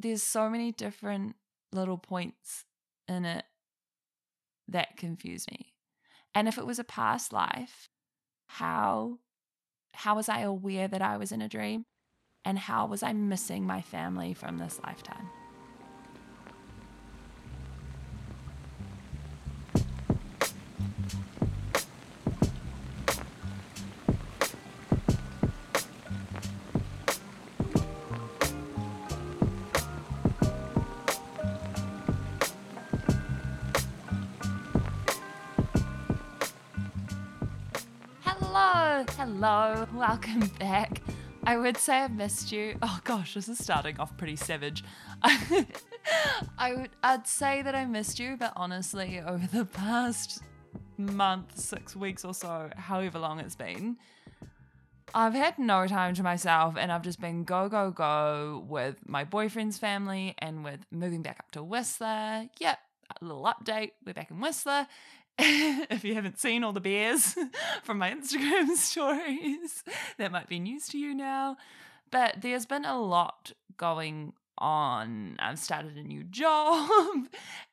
there's so many different little points in it that confuse me. And if it was a past life, how how was I aware that I was in a dream? And how was I missing my family from this lifetime? Hello, welcome back. I would say I've missed you. Oh gosh, this is starting off pretty savage. I would I'd say that I missed you, but honestly, over the past month, six weeks or so, however long it's been, I've had no time to myself and I've just been go, go, go with my boyfriend's family and with moving back up to Whistler. Yep, a little update. We're back in Whistler. if you haven't seen all the bears from my Instagram stories, that might be news to you now. But there's been a lot going on. I've started a new job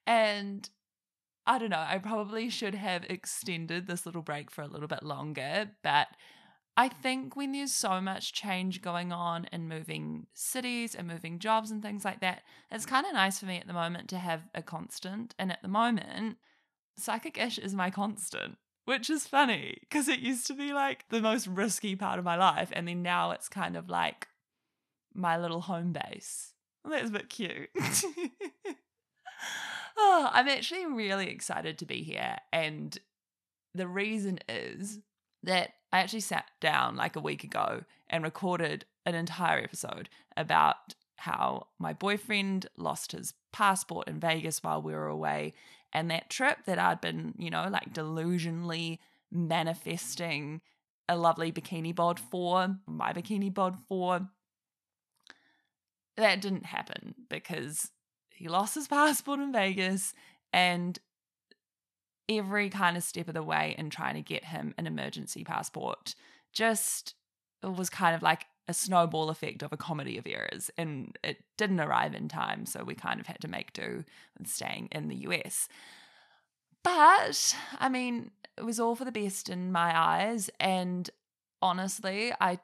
and I don't know, I probably should have extended this little break for a little bit longer, but I think when there's so much change going on and moving cities and moving jobs and things like that, it's kind of nice for me at the moment to have a constant. And at the moment, Psychicish is my constant, which is funny because it used to be like the most risky part of my life. And then now it's kind of like my little home base. That's a bit cute. oh, I'm actually really excited to be here. And the reason is that I actually sat down like a week ago and recorded an entire episode about how my boyfriend lost his passport in Vegas while we were away. And that trip that I'd been, you know, like delusionally manifesting a lovely bikini bod for, my bikini bod for, that didn't happen because he lost his passport in Vegas and every kind of step of the way in trying to get him an emergency passport just was kind of like a snowball effect of a comedy of errors and it didn't arrive in time so we kind of had to make do with staying in the US but I mean it was all for the best in my eyes and honestly I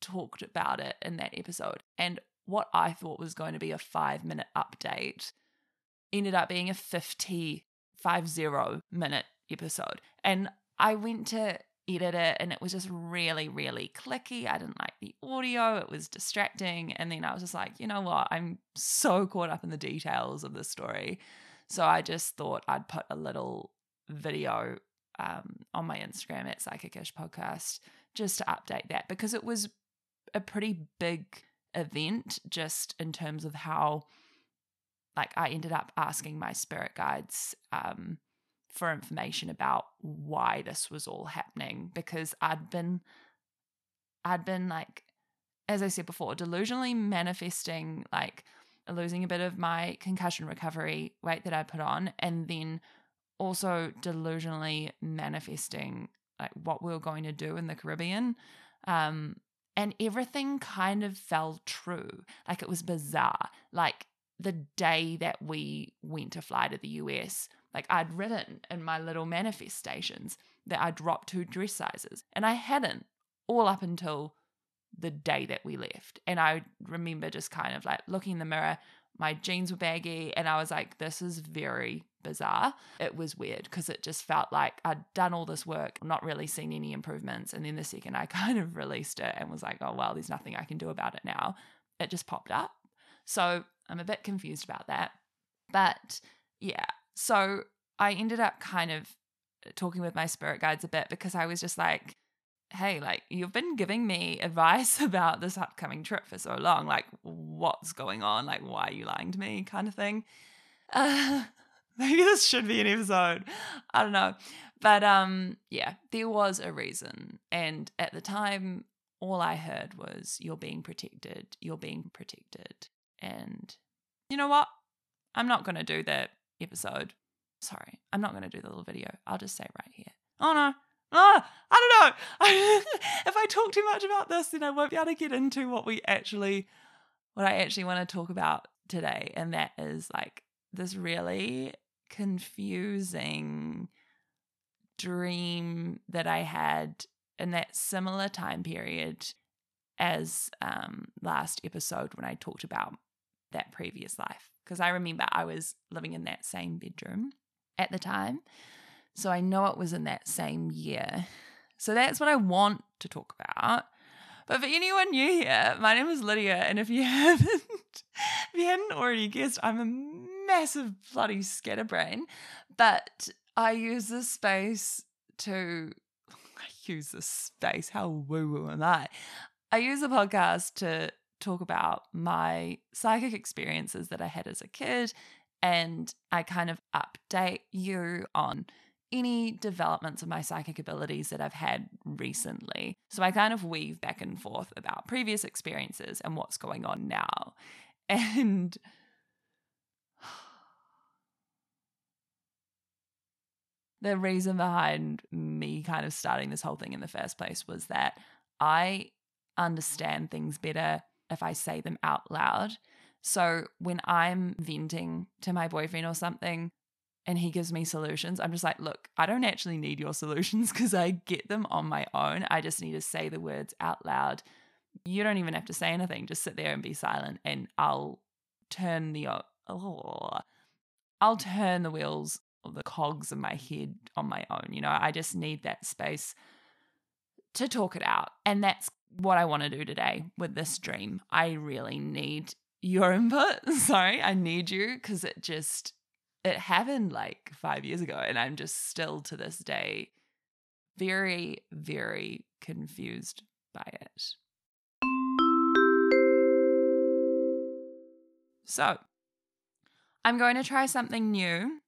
talked about it in that episode and what I thought was going to be a 5 minute update ended up being a 50 50 minute episode and I went to edit it and it was just really, really clicky. I didn't like the audio, it was distracting. And then I was just like, you know what? I'm so caught up in the details of this story. So I just thought I'd put a little video um, on my Instagram at Psychicish Podcast just to update that because it was a pretty big event just in terms of how like I ended up asking my spirit guides um, for information about why this was all happening because I'd been I'd been like as I said before delusionally manifesting like losing a bit of my concussion recovery weight that I put on and then also delusionally manifesting like what we were going to do in the Caribbean um and everything kind of fell true. Like it was bizarre. Like the day that we went to fly to the US like I'd written in my little manifestations that I dropped two dress sizes, and I hadn't all up until the day that we left. And I remember just kind of like looking in the mirror, my jeans were baggy, and I was like, this is very bizarre. It was weird because it just felt like I'd done all this work, not really seen any improvements. And then the second I kind of released it and was like, oh, well, there's nothing I can do about it now, it just popped up. So I'm a bit confused about that. But yeah, so I ended up kind of uh, talking with my spirit guides a bit because I was just like, hey, like you've been giving me advice about this upcoming trip for so long. Like, what's going on? Like, why are you lying to me? Kind of thing. Uh, maybe this should be an episode. I don't know. But um, yeah, there was a reason. And at the time, all I heard was, you're being protected, you're being protected. And you know what? I'm not going to do that episode. Sorry, I'm not going to do the little video. I'll just say right here. Oh no. Oh, I don't know. if I talk too much about this, then I won't be able to get into what we actually, what I actually want to talk about today, and that is like this really confusing dream that I had in that similar time period as um, last episode when I talked about that previous life. Because I remember I was living in that same bedroom at the time. So I know it was in that same year. So that's what I want to talk about. But for anyone new here, my name is Lydia, and if you haven't, if you hadn't already guessed, I'm a massive bloody scatterbrain. But I use this space to I use this space. How woo woo am I? I use the podcast to talk about my psychic experiences that I had as a kid, and I kind of update you on any developments of my psychic abilities that I've had recently. So I kind of weave back and forth about previous experiences and what's going on now. And the reason behind me kind of starting this whole thing in the first place was that I understand things better if I say them out loud. So when I'm venting to my boyfriend or something, and he gives me solutions, I'm just like, look, I don't actually need your solutions because I get them on my own. I just need to say the words out loud. You don't even have to say anything. Just sit there and be silent, and I'll turn the oh, I'll turn the wheels or the cogs of my head on my own. You know, I just need that space to talk it out, and that's what I want to do today with this dream. I really need your input. Sorry, I need you because it just it happened like five years ago, and I'm just still to this day very, very confused by it. So, I'm going to try something new,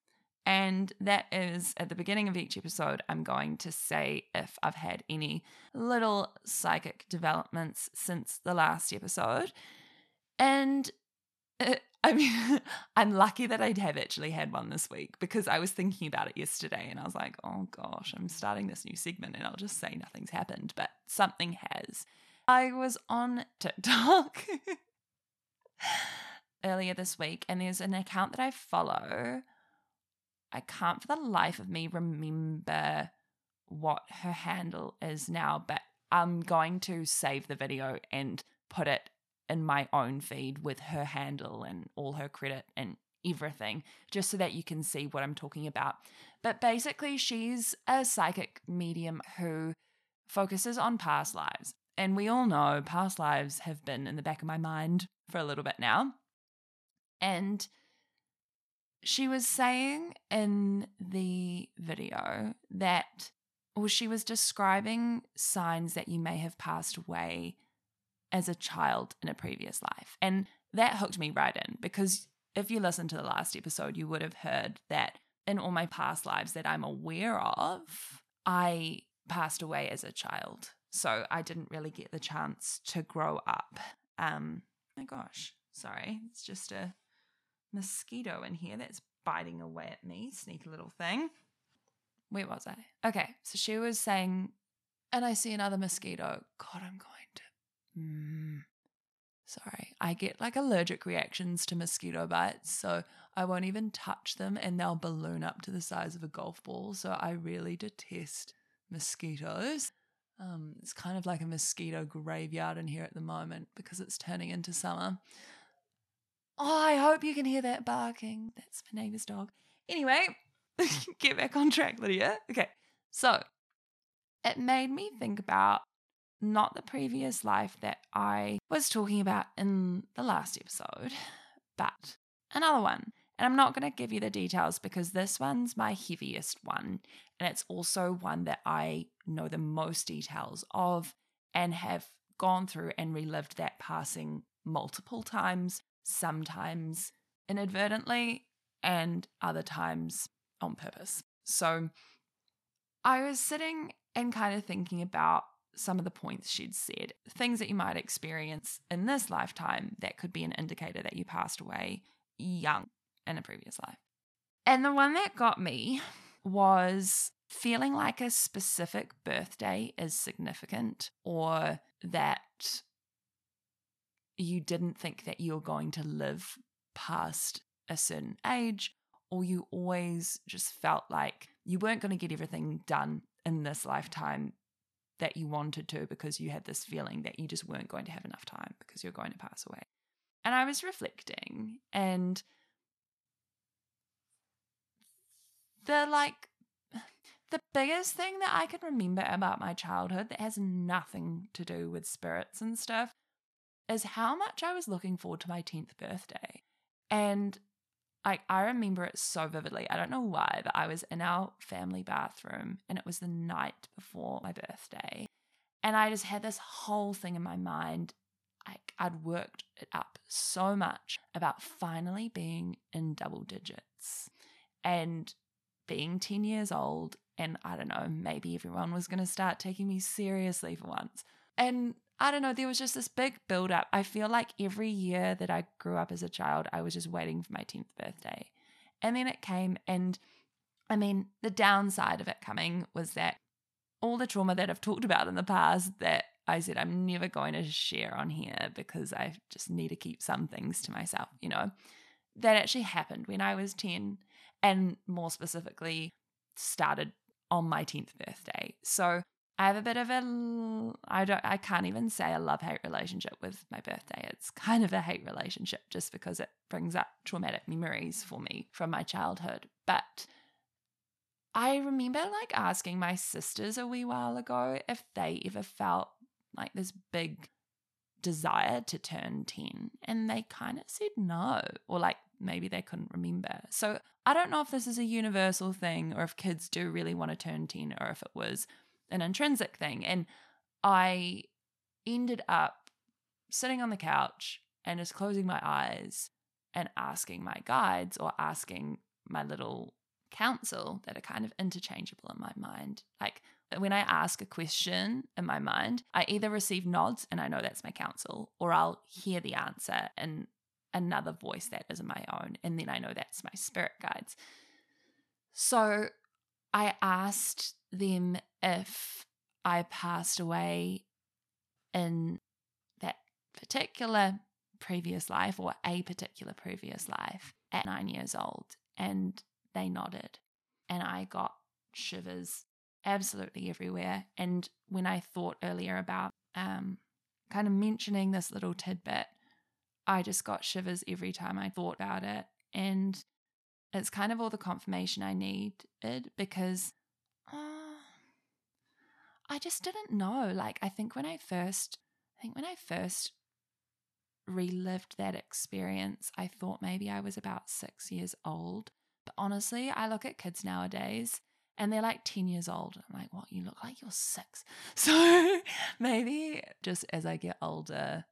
and that is at the beginning of each episode, I'm going to say if I've had any little psychic developments since the last episode. And uh, I mean, I'm lucky that I have actually had one this week because I was thinking about it yesterday and I was like, oh gosh, I'm starting this new segment and I'll just say nothing's happened, but something has. I was on TikTok earlier this week and there's an account that I follow. I can't for the life of me remember what her handle is now, but I'm going to save the video and put it in my own feed with her handle and all her credit and everything, just so that you can see what I'm talking about. But basically, she's a psychic medium who focuses on past lives. And we all know past lives have been in the back of my mind for a little bit now. And she was saying in the video that, or she was describing signs that you may have passed away as a child in a previous life. And that hooked me right in because if you listened to the last episode, you would have heard that in all my past lives that I'm aware of, I passed away as a child. So I didn't really get the chance to grow up. Um, my gosh, sorry, it's just a mosquito in here that's biting away at me, sneaky little thing. Where was I? Okay, so she was saying, and I see another mosquito. God, I'm going to Mm, sorry, I get like allergic reactions to mosquito bites, so I won't even touch them and they'll balloon up to the size of a golf ball. So I really detest mosquitoes. Um, it's kind of like a mosquito graveyard in here at the moment because it's turning into summer. Oh, I hope you can hear that barking. That's my neighbor's dog. Anyway, get back on track, Lydia. Okay, so it made me think about not the previous life that I was talking about in the last episode, but another one. And I'm not going to give you the details because this one's my heaviest one. And it's also one that I know the most details of and have gone through and relived that passing multiple times, sometimes inadvertently, and other times on purpose. So I was sitting and kind of thinking about some of the points she'd said, things that you might experience in this lifetime that could be an indicator that you passed away young in a previous life. And the one that got me was feeling like a specific birthday is significant or that you didn't think that you're going to live past a certain age, or you always just felt like you weren't going to get everything done in this lifetime that you wanted to because you had this feeling that you just weren't going to have enough time because you're going to pass away. And I was reflecting, and the like, the biggest thing that I can remember about my childhood that has nothing to do with spirits and stuff is how much I was looking forward to my 10th birthday. And I, I remember it so vividly. I don't know why, but I was in our family bathroom and it was the night before my birthday. And I just had this whole thing in my mind. Like I'd worked it up so much about finally being in double digits and being 10 years old. And I don't know, maybe everyone was going to start taking me seriously for once. And I don't know, there was just this big build up. I feel like every year that I grew up as a child, I was just waiting for my 10th birthday. And then it came, and I mean, the downside of it coming was that all the trauma that I've talked about in the past that I said I'm never going to share on here because I just need to keep some things to myself, you know, that actually happened when I was 10 and more specifically started on my 10th birthday. So I have a bit of a I don't I can't even say a love hate relationship with my birthday. It's kind of a hate relationship just because it brings up traumatic memories for me from my childhood. But I remember like asking my sisters a wee while ago if they ever felt like this big desire to turn 10 and they kind of said no or like maybe they couldn't remember. So I don't know if this is a universal thing or if kids do really want to turn 10 or if it was an intrinsic thing. And I ended up sitting on the couch and just closing my eyes and asking my guides or asking my little counsel that are kind of interchangeable in my mind. Like when I ask a question in my mind, I either receive nods and I know that's my counsel, or I'll hear the answer in another voice that isn't my own, and then I know that's my spirit guides. So I asked them if I passed away in that particular previous life or a particular previous life at nine years old. And they nodded. And I got shivers absolutely everywhere. And when I thought earlier about um, kind of mentioning this little tidbit, I just got shivers every time I thought about it. And it's kind of all the confirmation I needed because I just didn't know. Like, I think when I first, I think when I first relived that experience, I thought maybe I was about six years old. But honestly, I look at kids nowadays and they're like 10 years old. I'm like, what? You look like you're six. So maybe just as I get older,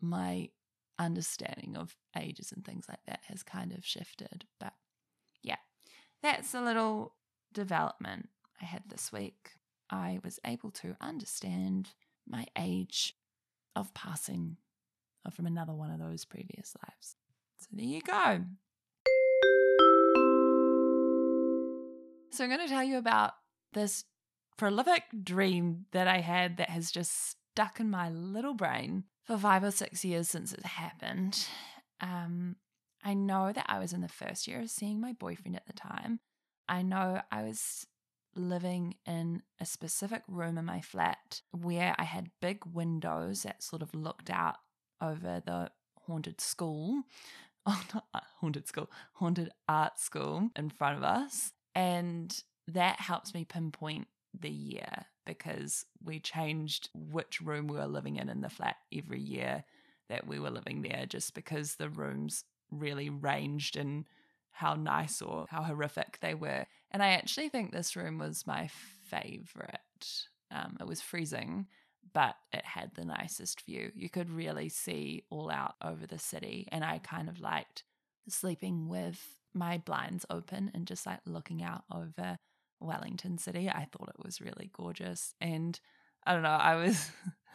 my understanding of ages and things like that has kind of shifted. But yeah, that's a little development I had this week. I was able to understand my age of passing from another one of those previous lives. So there you go. So I'm going to tell you about this prolific dream that I had that has just stuck in my little brain for five or six years since it happened. Um, I know that I was in the first year of seeing my boyfriend at the time. I know I was living in a specific room in my flat where I had big windows that sort of looked out over the haunted school. Oh, not haunted school, haunted art school in front of us. And that helps me pinpoint the year because we changed which room we were living in in the flat every year that we were living there just because the rooms really ranged in how nice or how horrific they were. And I actually think this room was my favorite. Um, it was freezing, but it had the nicest view. You could really see all out over the city. And I kind of liked sleeping with my blinds open and just like looking out over Wellington City. I thought it was really gorgeous. And I don't know, I was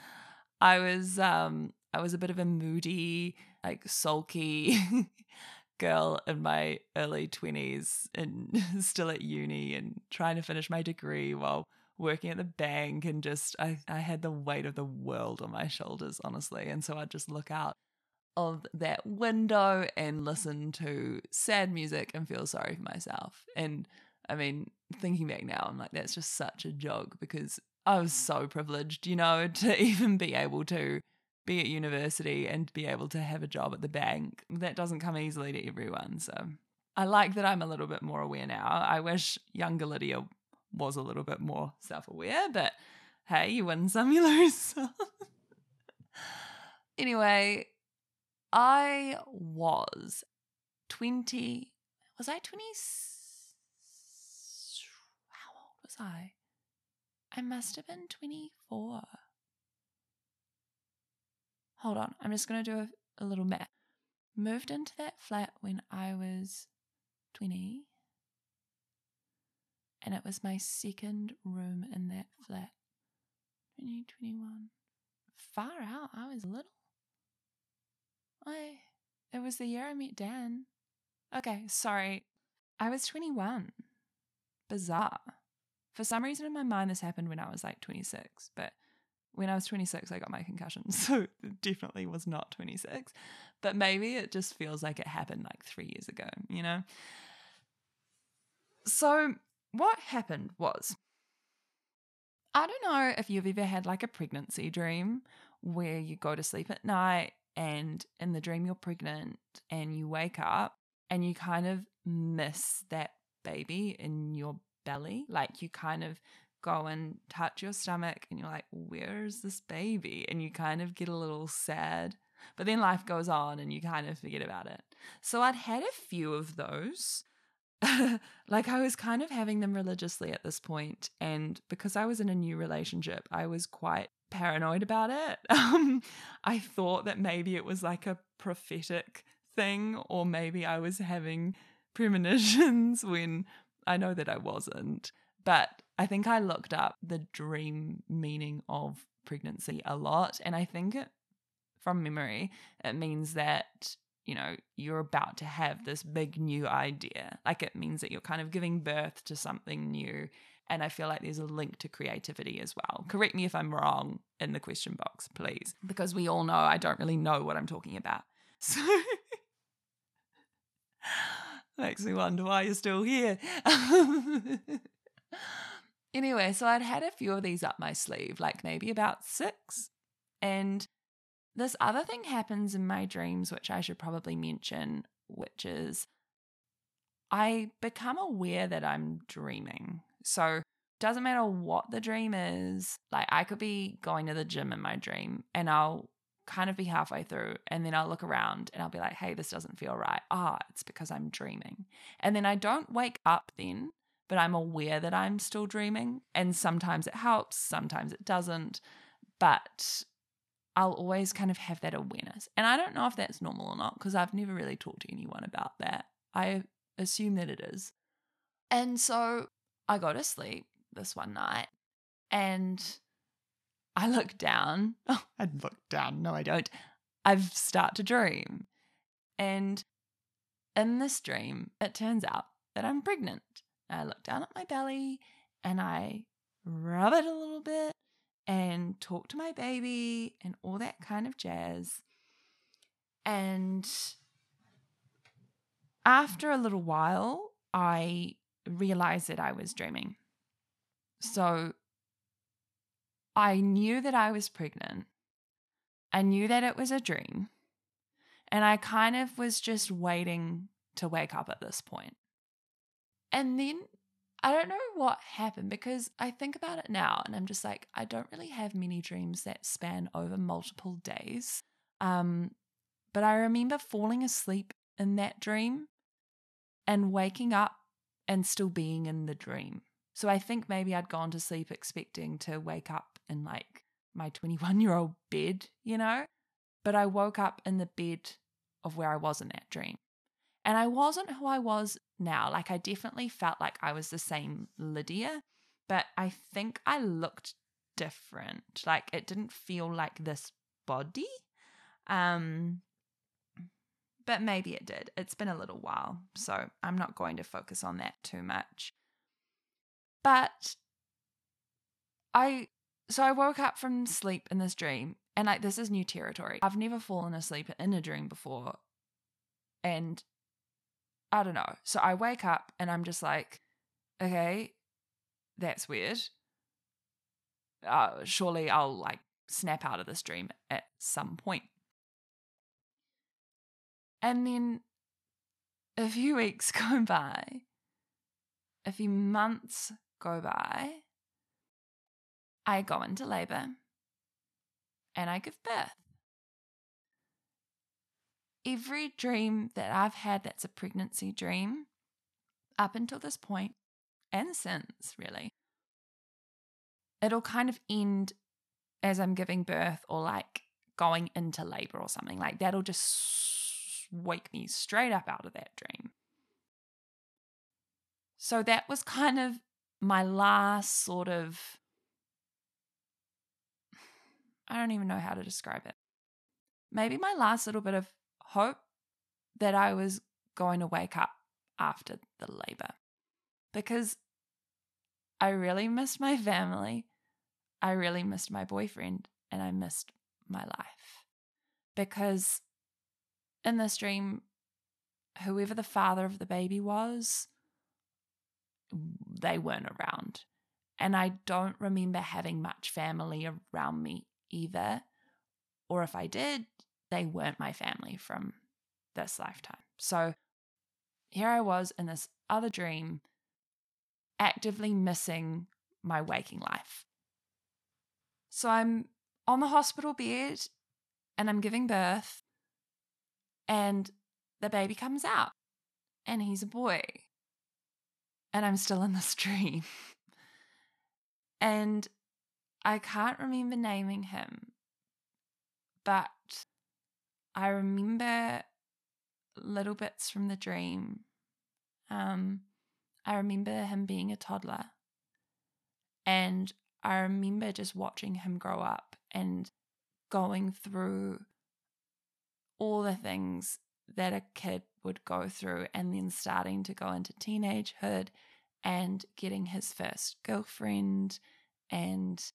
I was um I was a bit of a moody, like sulky girl in my early 20s and still at uni and trying to finish my degree while working at the bank and just I, I had the weight of the world on my shoulders honestly and so i'd just look out of that window and listen to sad music and feel sorry for myself. And I mean, thinking back now, I'm like, that's just such a joke because I was so privileged, you know, to even be able to be at university and be able to have a job at the bank. That doesn't come easily to everyone. So I like that I'm a little bit more aware now. I wish younger Lydia was a little bit more self aware, but hey, you win some, you lose some. anyway, I was 20. Was I 20? How old was I? I must have been 24. Hold on, I'm just going to do a, a little math. Moved into that flat when I was 20. And it was my second room in that flat. 2021. Far out. I was little. I. It was the year I met Dan. Okay, sorry. I was 21. Bizarre. For some reason in my mind, this happened when I was like 26, but when I was 26, I got my concussion. So it definitely was not 26. But maybe it just feels like it happened like three years ago, you know? So what happened was I don't know if you've ever had like a pregnancy dream where you go to sleep at night and in the dream you're pregnant and you wake up and you kind of miss that baby in your belly. Like you kind of go and touch your stomach and you're like, where's this baby? And you kind of get a little sad. But then life goes on and you kind of forget about it. So I'd had a few of those. like I was kind of having them religiously at this point, and because I was in a new relationship, I was quite paranoid about it. Um, I thought that maybe it was like a prophetic thing, or maybe I was having premonitions when I know that I wasn't. But I think I looked up the dream meaning of pregnancy a lot, and I think it, from memory, it means that you know, you're about to have this big new idea. Like it means that you're kind of giving birth to something new. And I feel like there's a link to creativity as well. Correct me if I'm wrong in the question box, please, because we all know I don't really know what I'm talking about. So makes me wonder why you're still here. anyway, so I'd had a few of these up my sleeve, like maybe about six. And this other thing happens in my dreams, which I should probably mention, which is I become aware that I'm dreaming. So doesn't matter what the dream is. Like I could be going to the gym in my dream and I'll kind of be halfway through and then I'll look around and I'll be like, hey, this doesn't feel right. Ah, it's because I'm dreaming. And then I don't wake up then, but I'm aware that I'm still dreaming. And sometimes it helps, sometimes it doesn't. But I'll always kind of have that awareness. And I don't know if that's normal or not because I've never really talked to anyone about that. I assume that it is. And so I go to sleep this one night and I look down. Oh, I look down. No, I don't. I start to dream. And in this dream, it turns out that I'm pregnant. I look down at my belly and I rub it a little bit and talk to my baby and all that kind of jazz. And after a little while, I realized that I was dreaming. So I knew that I was pregnant. I knew that it was a dream. And I kind of was just waiting to wake up at this point. And then I don't know what happened because I think about it now and I'm just like, I don't really have many dreams that span over multiple days. Um, but I remember falling asleep in that dream and waking up and still being in the dream. So I think maybe I'd gone to sleep expecting to wake up in like my 21 year old bed, you know? But I woke up in the bed of where I was in that dream. And I wasn't who I was now. Like, I definitely felt like I was the same Lydia, but I think I looked different. Like, it didn't feel like this body. Um, but maybe it did. It's been a little while, so I'm not going to focus on that too much. But I so I woke up from sleep in this dream And like, this is new territory. I've never fallen asleep in a dream before. And I don't know. So I wake up and I'm just like, okay, that's weird. Uh, surely I'll like snap out of this dream at some point. And then a few weeks go by, a few months go by, I go into labor and I give birth. Every dream that I've had that's a pregnancy dream, up until this point, and since really, it'll kind of end as I'm giving birth or like going into labor or something. Like that'll just wake me straight up out of that dream. So that was kind of my last sort of I don't even know how to describe it. Maybe my last little bit of hope that I was going to wake up after the labor because I really missed my family. I really missed my boyfriend and I missed my life. Because in this dream, whoever the father of the baby was, they weren't around. And I don't remember having much family around me either. Or if I did, they weren't my family from this lifetime. So here I was in this other dream, actively missing my waking life. So I'm on the hospital bed and I'm giving birth, and the baby comes out, and he's a boy. And I'm still in this dream. and I can't remember naming him, but I remember little bits from the dream. Um, I remember him being a toddler, and I remember just watching him grow up and going through all the things that a kid would go through, and then starting to go into teenagehood and getting his first girlfriend and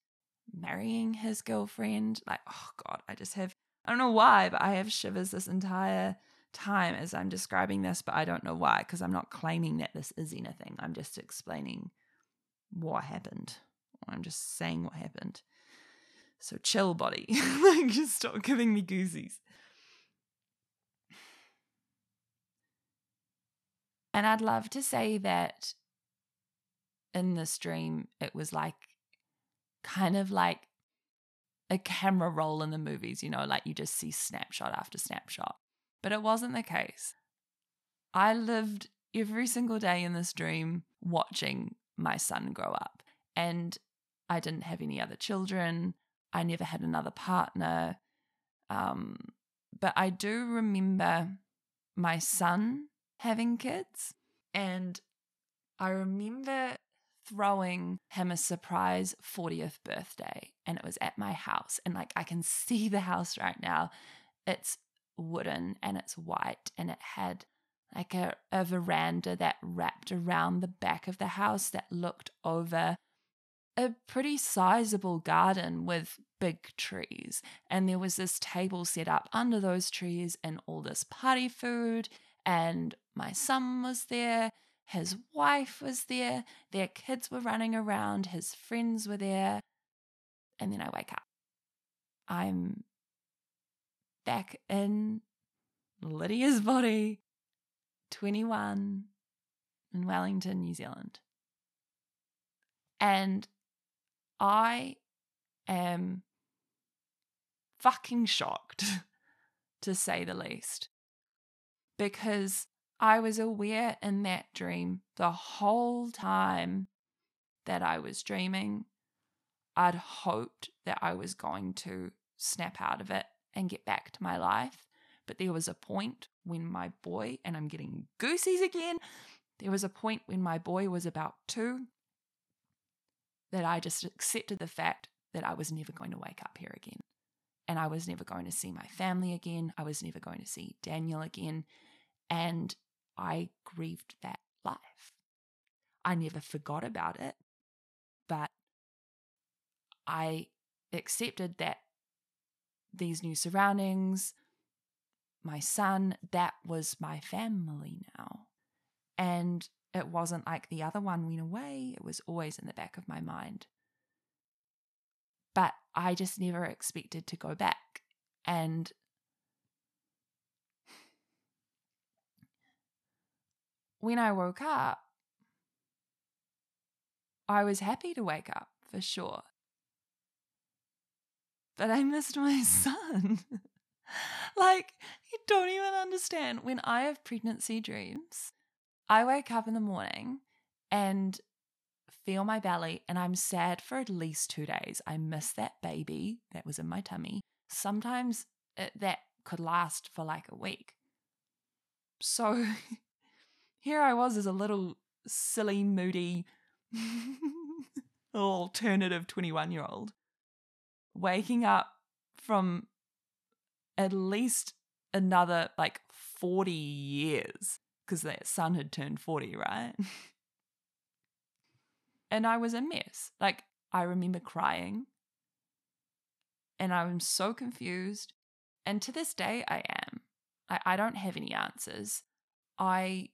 marrying his girlfriend. Like, oh God, I just have, I don't know why, but I have shivers this entire time as I'm describing this, but I don't know why, because I'm not claiming that this is anything. I'm just explaining what happened. I'm just saying what happened. So chill, body. like, just stop giving me goosies. And I'd love to say that in this dream, it was like kind of like a camera roll in the movies, you know, like you just see snapshot after snapshot. But it wasn't the case. I lived every single day in this dream watching my son grow up. And I didn't have any other children. I never had another partner. Um, but I do remember my son having kids. And I remember throwing him a surprise 40th birthday and it was at my house and like I can see the house right now it's wooden and it's white and it had like a, a veranda that wrapped around the back of the house that looked over a pretty sizable garden with big trees. And there was this table set up under those trees and all this party food. And my son was there his wife was there, their kids were running around, his friends were there. And then I wake up. I'm back in Lydia's body, 21, in Wellington, New Zealand. And I am fucking shocked, to say the least, because I was aware in that dream the whole time that I was dreaming. I'd hoped that I was going to snap out of it and get back to my life. But there was a point when my boy, and I'm getting goosies again, there was a point when my boy was about two that I just accepted the fact that I was never going to wake up here again. And I was never going to see my family again. I was never going to see Daniel again. And I grieved that life. I never forgot about it, but I accepted that these new surroundings, my son, that was my family now. And it wasn't like the other one went away, it was always in the back of my mind. But I just never expected to go back. And when I woke up, I was happy to wake up for sure. But I missed my son. like, you don't even understand. When I have pregnancy dreams, I wake up in the morning and feel my belly, and I'm sad for at least two days. I miss that baby that was in my tummy. Sometimes it, that could last for like a week. So here I was as a little silly, moody, alternative 21 year old, waking up from at least another like 40 years because that son had turned 40, right? and I was a mess. Like, I remember crying and I'm so confused. And to this day, I am. I, I don't have any answers. I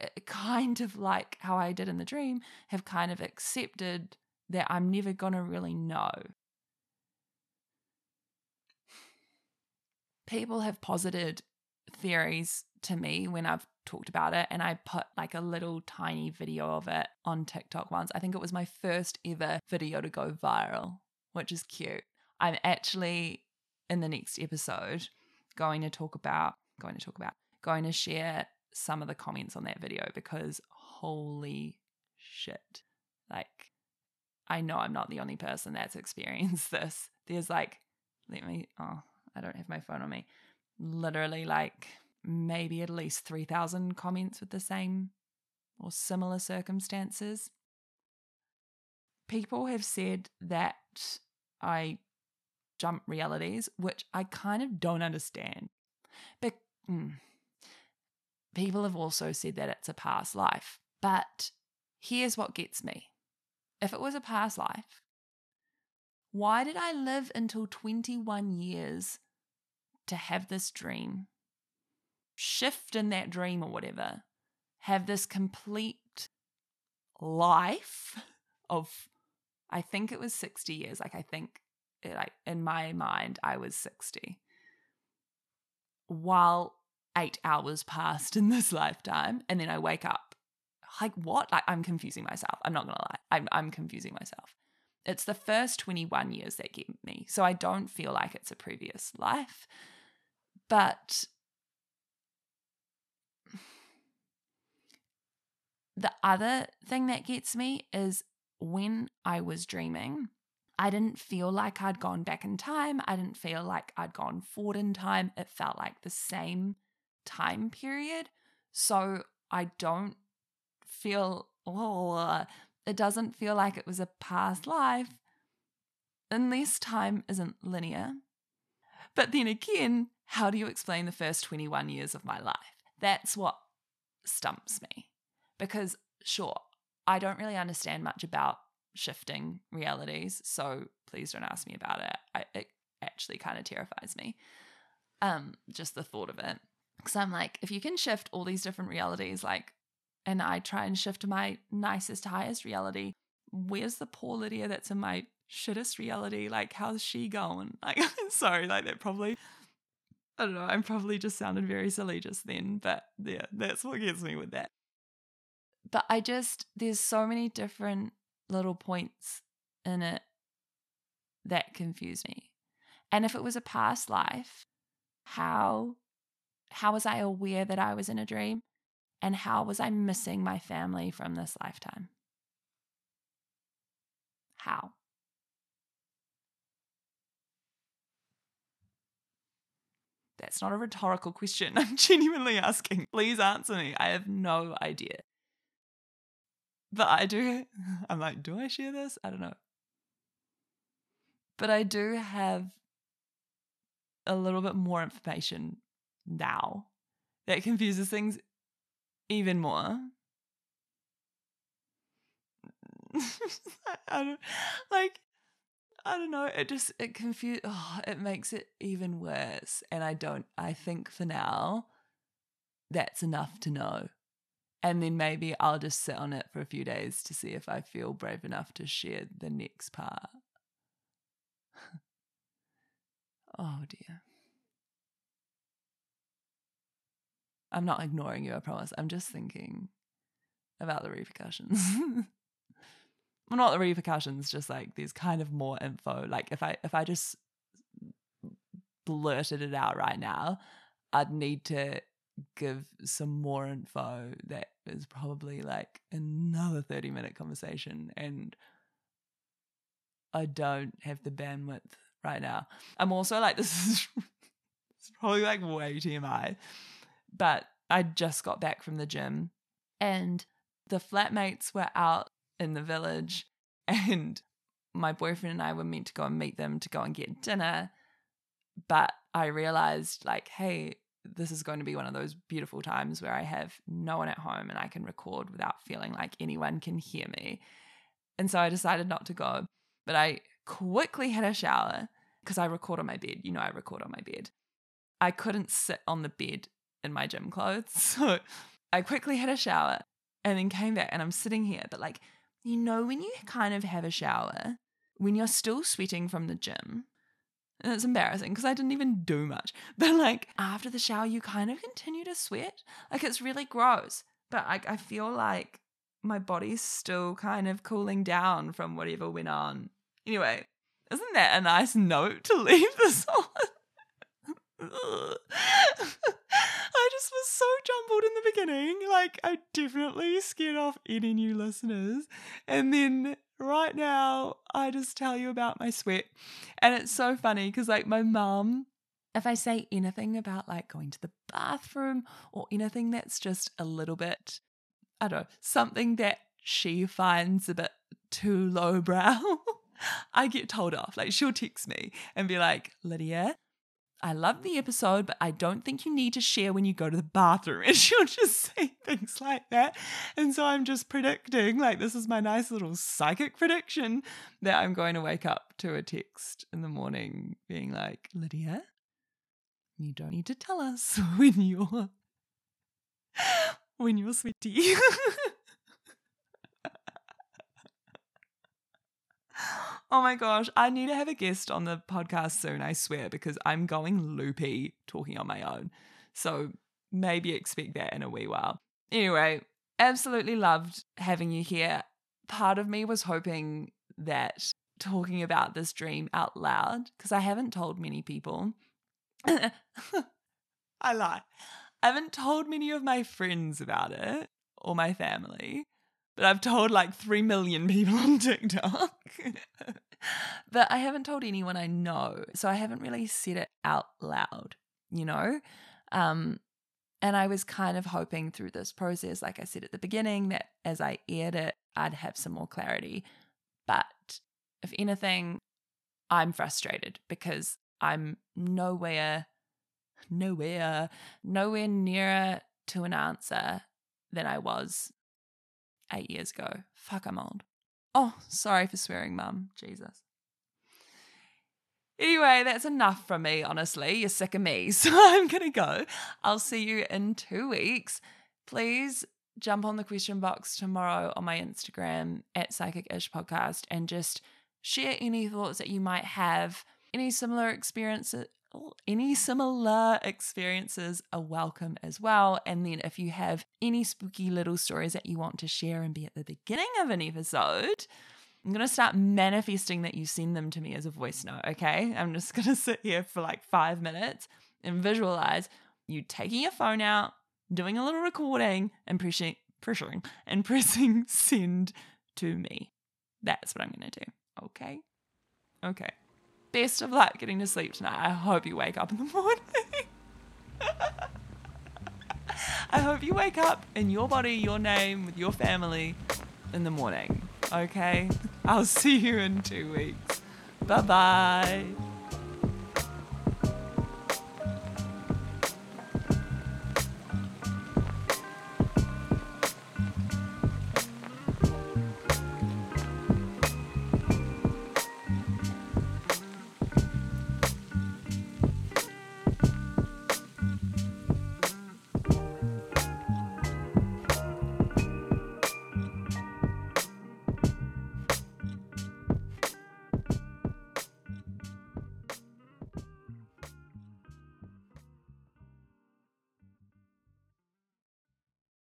Uh, kind of like how I did in the dream, have kind of accepted that I'm never going to really know. People have posited theories to me when I've talked about it, and I put like a little tiny video of it on TikTok once. I think it was my first ever video to go viral, which is cute. I'm actually in the next episode going to talk about, going to talk about, going to share some of the comments on that video because holy shit. Like, I know I'm not the only person that's experienced this. There's like, let me, oh, I don't have my phone on me literally like maybe at least 3,000 comments with the same or similar circumstances. People have said that I jump realities, which I kind of don't understand. But mm, people have also said that it's a past life. But here's what gets me if it was a past life, why did I live until 21 years to have this dream, shift in that dream or whatever, have this complete life of, I think it was 60 years. Like, I think, like, in my mind, I was 60. While eight hours passed in this lifetime, and then I wake up. Like, what? Like, I'm confusing myself. I'm not gonna lie. I'm, I'm confusing myself. It's the first 21 years that get me. So I don't feel like it's a previous life. But the other thing that gets me is when I was dreaming, I didn't feel like I'd gone back in time. I didn't feel like I'd gone forward in time. It felt like the same time period. So I don't feel, oh, it doesn't feel like it was a past life unless time isn't linear. But then again, how do you explain the first 21 years of my life? That's what stumps me. Because, sure, I don't really understand much about shifting realities, so please don't ask me about it. I, it actually kind of terrifies me. Um, just the thought of it. Because I'm like, if you can shift all these different realities, like, and I try and shift to my nicest, highest reality, where's the poor Lydia that's in my shittest reality? Like, how's she going? Like, sorry, like that probably I don't know. I'm probably just sounded very silly just then, but yeah, that's what gets me with that. But I just, there's so many different little points in it that confuse me. And if it was a past life, how how was I aware that I was in a dream? And how was I missing my family from this lifetime? How? That's not a rhetorical question. I'm genuinely asking. Please answer me. I have no idea. But I do, I'm like, do I share this? I don't know. But I do have a little bit more information now that confuses things even more. I don't like I don't know. It just it confuse. Oh, it makes it even worse. And I don't. I think for now, that's enough to know. And then maybe I'll just sit on it for a few days to see if I feel brave enough to share the next part. oh dear. I'm not ignoring you, I promise. I'm just thinking about the repercussions. well, not the repercussions, just like there's kind of more info. Like if I if I just blurted it out right now, I'd need to give some more info that is probably like another 30 minute conversation and I don't have the bandwidth right now. I'm also like this is probably like way TMI. But I just got back from the gym and the flatmates were out in the village and my boyfriend and I were meant to go and meet them to go and get dinner. But I realized, like, hey, this is going to be one of those beautiful times where I have no one at home and I can record without feeling like anyone can hear me. And so I decided not to go. But I quickly had a shower because I record on my bed. You know, I record on my bed. I couldn't sit on the bed in my gym clothes. So I quickly had a shower and then came back and I'm sitting here. But like, you know, when you kind of have a shower, when you're still sweating from the gym, and it's embarrassing because I didn't even do much. But like after the shower, you kind of continue to sweat. Like it's really gross. But I, I feel like my body's still kind of cooling down from whatever went on. Anyway, isn't that a nice note to leave this on? I just was so jumbled in the beginning. Like, I definitely scared off any new listeners. And then right now, I just tell you about my sweat. And it's so funny because, like, my mum, if I say anything about like going to the bathroom or anything that's just a little bit, I don't know, something that she finds a bit too lowbrow, I get told off. Like, she'll text me and be like, Lydia, I love the episode, but I don't think you need to share when you go to the bathroom. And she'll just say things like that. And so I'm just predicting, like, this is my nice little psychic prediction that I'm going to wake up to a text in the morning being like, Lydia, you don't need to tell us when you're when you're sweaty. Oh my gosh, I need to have a guest on the podcast soon, I swear, because I'm going loopy talking on my own. So maybe expect that in a wee while. Anyway, absolutely loved having you here. Part of me was hoping that talking about this dream out loud, because I haven't told many people. I lie. I haven't told many of my friends about it or my family but I've told like 3 million people on TikTok. but I haven't told anyone I know. So I haven't really said it out loud, you know? Um, and I was kind of hoping through this process, like I said at the beginning, that as I aired it, I'd have some more clarity. But if anything, I'm frustrated because I'm nowhere, nowhere, nowhere nearer to an answer than I was eight years ago. Fuck, I'm old. Oh, sorry for swearing, mum. Jesus. Anyway, that's enough from me, honestly. You're sick of me. So I'm going to go. I'll see you in two weeks. Please jump on the question box tomorrow on my Instagram at Psychicish Podcast and just share any thoughts that you might have, any similar experiences, any similar experiences are welcome as well. And then if you have any spooky little stories that you want to share and be at the beginning of an episode, I'm going to start manifesting that you send them to me as a voice note, okay? I'm just going to sit here for like five minutes and visualize you taking your phone out, doing a little recording, and pressing, pressuring and pressing send to me. That's what I'm going to do, okay? Okay best of luck getting to sleep tonight. I hope you wake up in the morning. I hope you wake up in your body, your name, with your family in the morning. Okay? I'll see you in two weeks. Bye bye.